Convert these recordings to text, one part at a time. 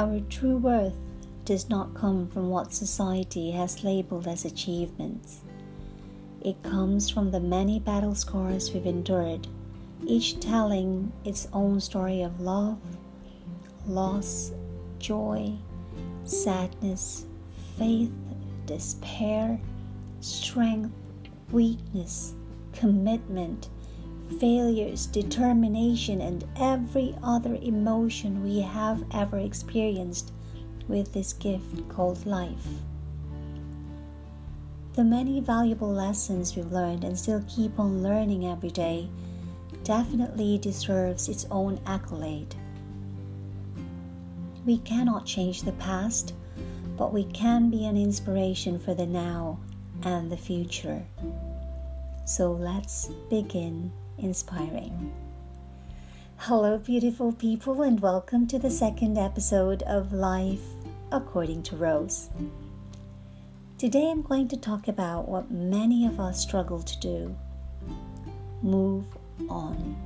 Our true worth does not come from what society has labeled as achievements. It comes from the many battle scars we've endured, each telling its own story of love, loss, joy, sadness, faith, despair, strength, weakness, commitment, failures, determination, and every other emotion we have ever experienced with this gift called life. The many valuable lessons we've learned and still keep on learning every day definitely deserves its own accolade. We cannot change the past, but we can be an inspiration for the now and the future. So let's begin inspiring. Hello, beautiful people, and welcome to the second episode of Life According to Rose. Today I'm going to talk about what many of us struggle to do move on.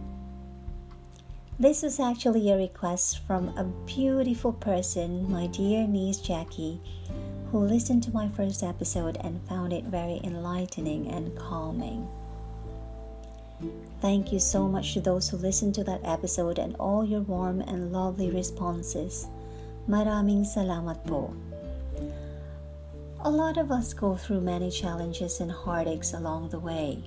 This was actually a request from a beautiful person, my dear niece Jackie, who listened to my first episode and found it very enlightening and calming. Thank you so much to those who listened to that episode and all your warm and lovely responses. Maraming salamat po. A lot of us go through many challenges and heartaches along the way,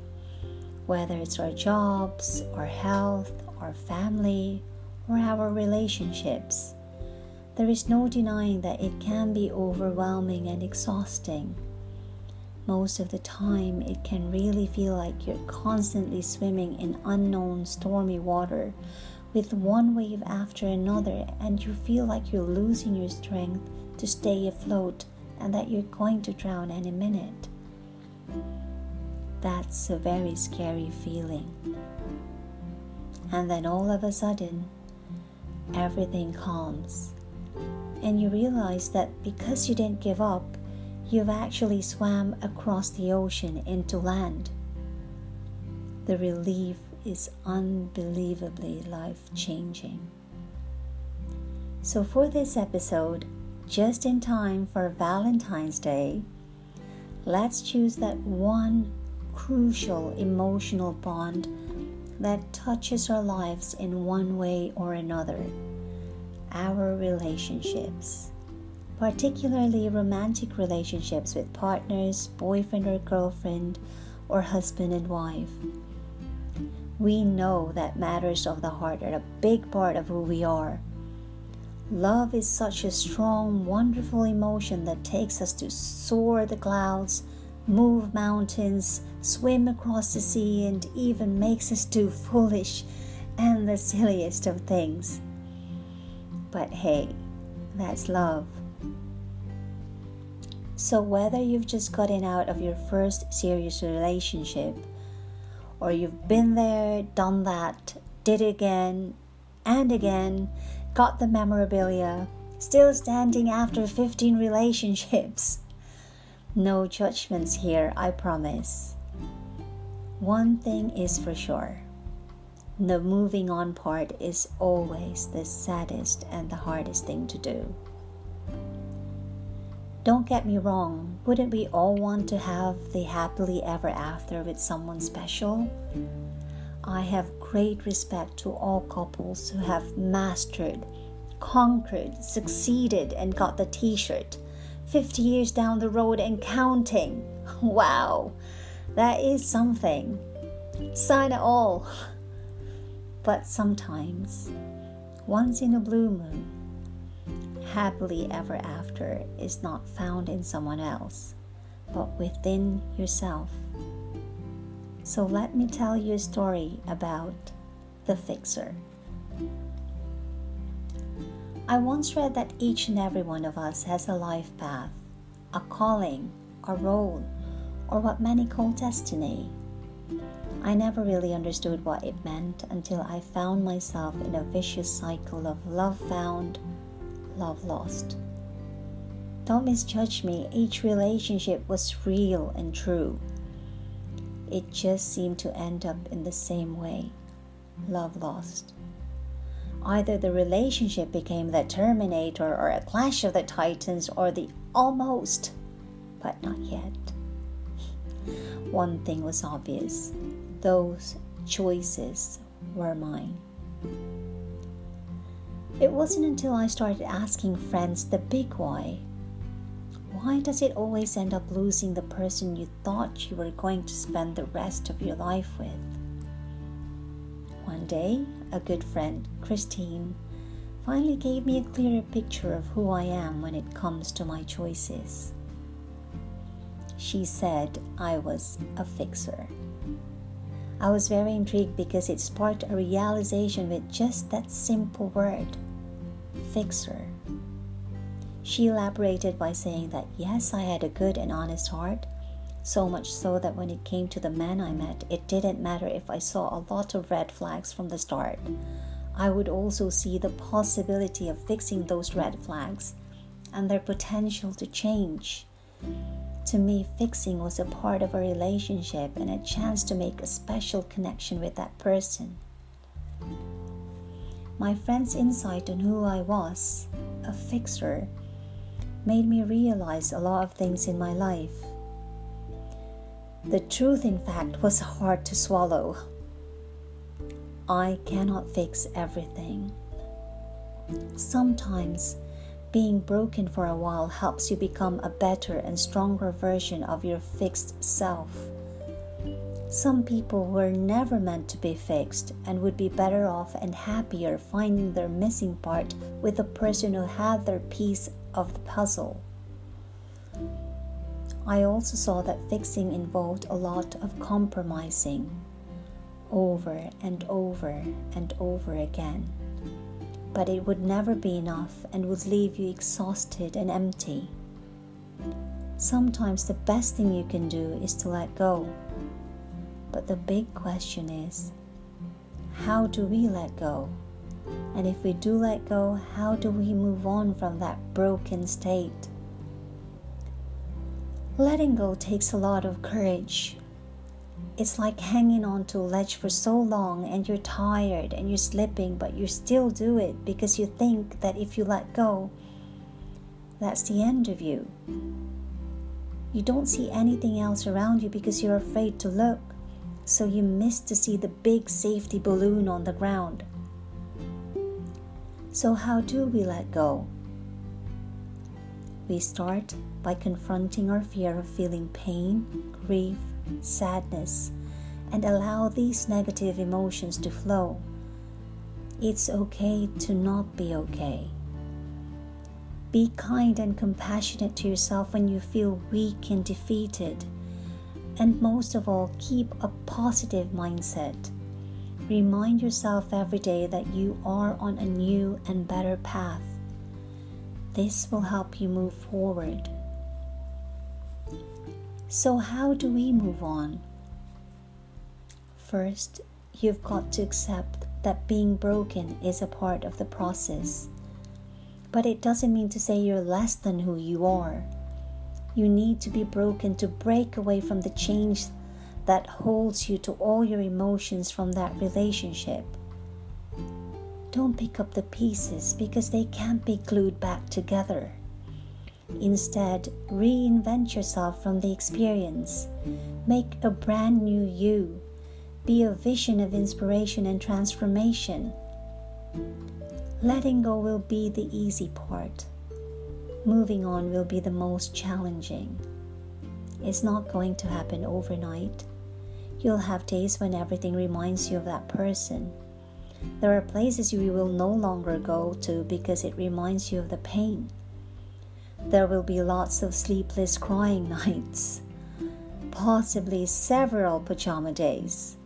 whether it's our jobs, our health, our family, or our relationships. There is no denying that it can be overwhelming and exhausting. Most of the time, it can really feel like you're constantly swimming in unknown stormy water with one wave after another, and you feel like you're losing your strength to stay afloat and that you're going to drown any minute. That's a very scary feeling. And then all of a sudden, everything calms, and you realize that because you didn't give up, you've actually swam across the ocean into land. The relief is unbelievably life changing. So, for this episode, just in time for Valentine's Day, let's choose that one crucial emotional bond that touches our lives in one way or another our relationships particularly romantic relationships with partners, boyfriend or girlfriend, or husband and wife. We know that matters of the heart are a big part of who we are. Love is such a strong, wonderful emotion that takes us to soar the clouds, move mountains, swim across the sea, and even makes us do foolish and the silliest of things. But hey, that's love. So, whether you've just gotten out of your first serious relationship, or you've been there, done that, did it again and again, got the memorabilia, still standing after 15 relationships, no judgments here, I promise. One thing is for sure the moving on part is always the saddest and the hardest thing to do. Don't get me wrong, wouldn't we all want to have the happily ever after with someone special? I have great respect to all couples who have mastered, conquered, succeeded, and got the t shirt 50 years down the road and counting. Wow, that is something. Sign it all. But sometimes, once in a blue moon, happily ever after is not found in someone else, but within yourself. So let me tell you a story about the fixer. I once read that each and every one of us has a life path, a calling, a role, or what many call destiny. I never really understood what it meant until I found myself in a vicious cycle of love found, love lost. Don't misjudge me, each relationship was real and true. It just seemed to end up in the same way love lost. Either the relationship became the Terminator or a clash of the Titans or the almost, but not yet. One thing was obvious those choices were mine. It wasn't until I started asking friends the big why. Why does it always end up losing the person you thought you were going to spend the rest of your life with? One day, a good friend, Christine, finally gave me a clearer picture of who I am when it comes to my choices. She said I was a fixer. I was very intrigued because it sparked a realization with just that simple word fixer. She elaborated by saying that yes, I had a good and honest heart, so much so that when it came to the man I met, it didn't matter if I saw a lot of red flags from the start. I would also see the possibility of fixing those red flags and their potential to change. To me, fixing was a part of a relationship and a chance to make a special connection with that person. My friend's insight on who I was, a fixer, made me realize a lot of things in my life. The truth, in fact, was hard to swallow. I cannot fix everything. Sometimes, being broken for a while helps you become a better and stronger version of your fixed self. Some people were never meant to be fixed and would be better off and happier finding their missing part with the person who had their piece of the puzzle. I also saw that fixing involved a lot of compromising over and over and over again. But it would never be enough and would leave you exhausted and empty. Sometimes the best thing you can do is to let go but the big question is how do we let go? And if we do let go, how do we move on from that broken state? Letting go takes a lot of courage. It's like hanging on to a ledge for so long and you're tired and you're slipping, but you still do it because you think that if you let go, that's the end of you. You don't see anything else around you because you're afraid to look so you miss to see the big safety balloon on the ground. So, how do we let go? We start by confronting our fear of feeling pain, grief, sadness, and allow these negative emotions to flow. It's okay to not be okay. Be kind and compassionate to yourself when you feel weak and defeated and most of all, keep a positive mindset. Remind yourself every day that you are on a new and better path. This will help you move forward. So, how do we move on? First, you've got to accept that being broken is a part of the process. But it doesn't mean to say you're less than who you are. You need to be broken to break away from the chains that holds you to all your emotions from that relationship. Don't pick up the pieces because they can't be glued back together. Instead, reinvent yourself from the experience. Make a brand new you. Be a vision of inspiration and transformation. Letting go will be the easy part moving on will be the most challenging. It's not going to happen overnight. You'll have days when everything reminds you of that person. There are places you will no longer go to because it reminds you of the pain. There will be lots of sleepless crying nights, possibly several pajama days.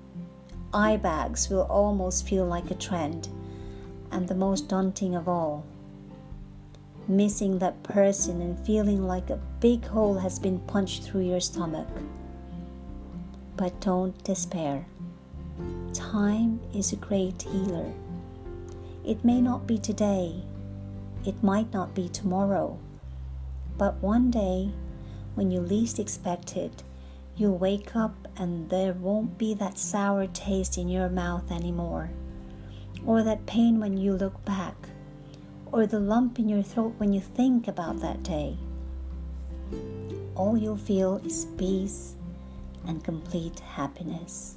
Eye bags will almost feel like a trend, and the most daunting of all, missing that person and feeling like a big hole has been punched through your stomach. But don't despair. Time is a great healer. It may not be today, it might not be tomorrow, but one day, when you least expect it, you'll wake up and there won't be that sour taste in your mouth anymore. or that pain when you look back, or the lump in your throat when you think about that day. All you'll feel is peace and complete happiness.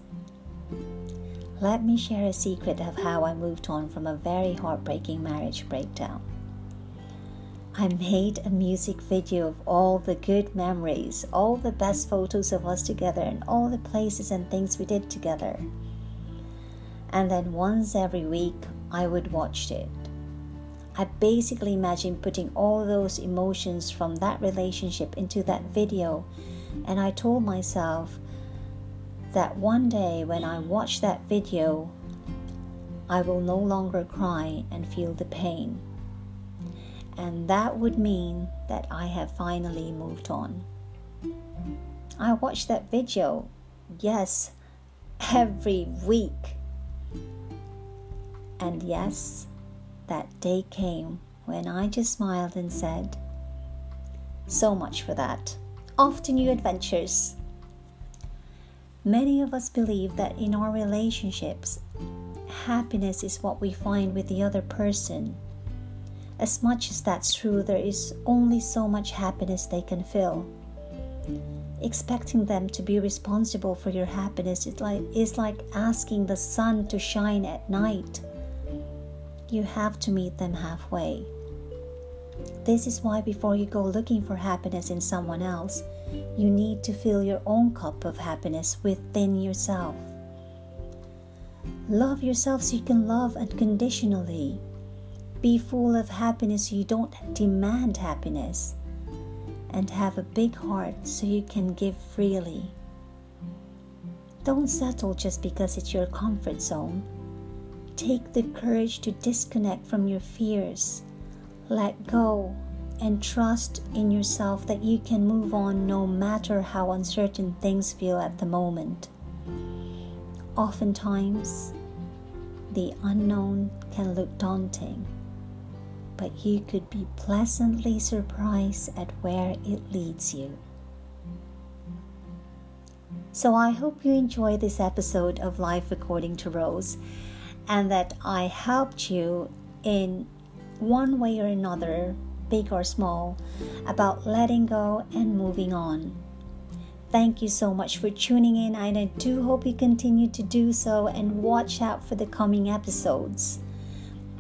Let me share a secret of how I moved on from a very heartbreaking marriage breakdown. I made a music video of all the good memories, all the best photos of us together, and all the places and things we did together. And then once every week, I would watch it. I basically imagined putting all those emotions from that relationship into that video, and I told myself that one day when I watch that video, I will no longer cry and feel the pain and that would mean that I have finally moved on. I watched that video, yes, every week. And yes, that day came when I just smiled and said, So much for that. Off to new adventures. Many of us believe that in our relationships, happiness is what we find with the other person as much as that's true, there is only so much happiness they can fill. Expecting them to be responsible for your happiness is like, is like asking the sun to shine at night. You have to meet them halfway. This is why, before you go looking for happiness in someone else, you need to fill your own cup of happiness within yourself. Love yourself so you can love unconditionally. Be full of happiness so you don't demand happiness. And have a big heart so you can give freely. Don't settle just because it's your comfort zone. Take the courage to disconnect from your fears. Let go and trust in yourself that you can move on no matter how uncertain things feel at the moment. Oftentimes, the unknown can look daunting but you could be pleasantly surprised at where it leads you. So, I hope you enjoy this episode of Life According to Rose and that I helped you in one way or another, big or small, about letting go and moving on. Thank you so much for tuning in, and I do hope you continue to do so and watch out for the coming episodes.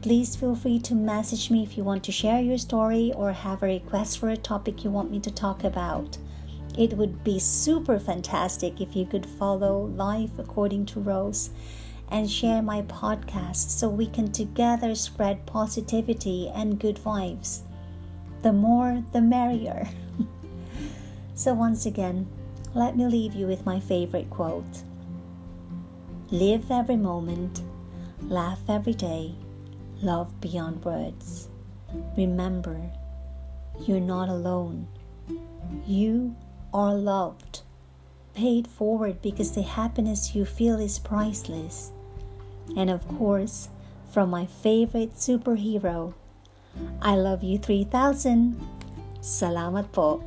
Please feel free to message me if you want to share your story or have a request for a topic you want me to talk about. It would be super fantastic if you could follow Life According to Rose and share my podcast so we can together spread positivity and good vibes. The more, the merrier. so, once again, let me leave you with my favorite quote Live every moment, laugh every day love beyond words. Remember, you're not alone. You are loved. Pay it forward because the happiness you feel is priceless. And of course, from my favorite superhero, I love you 3000. Salamat po.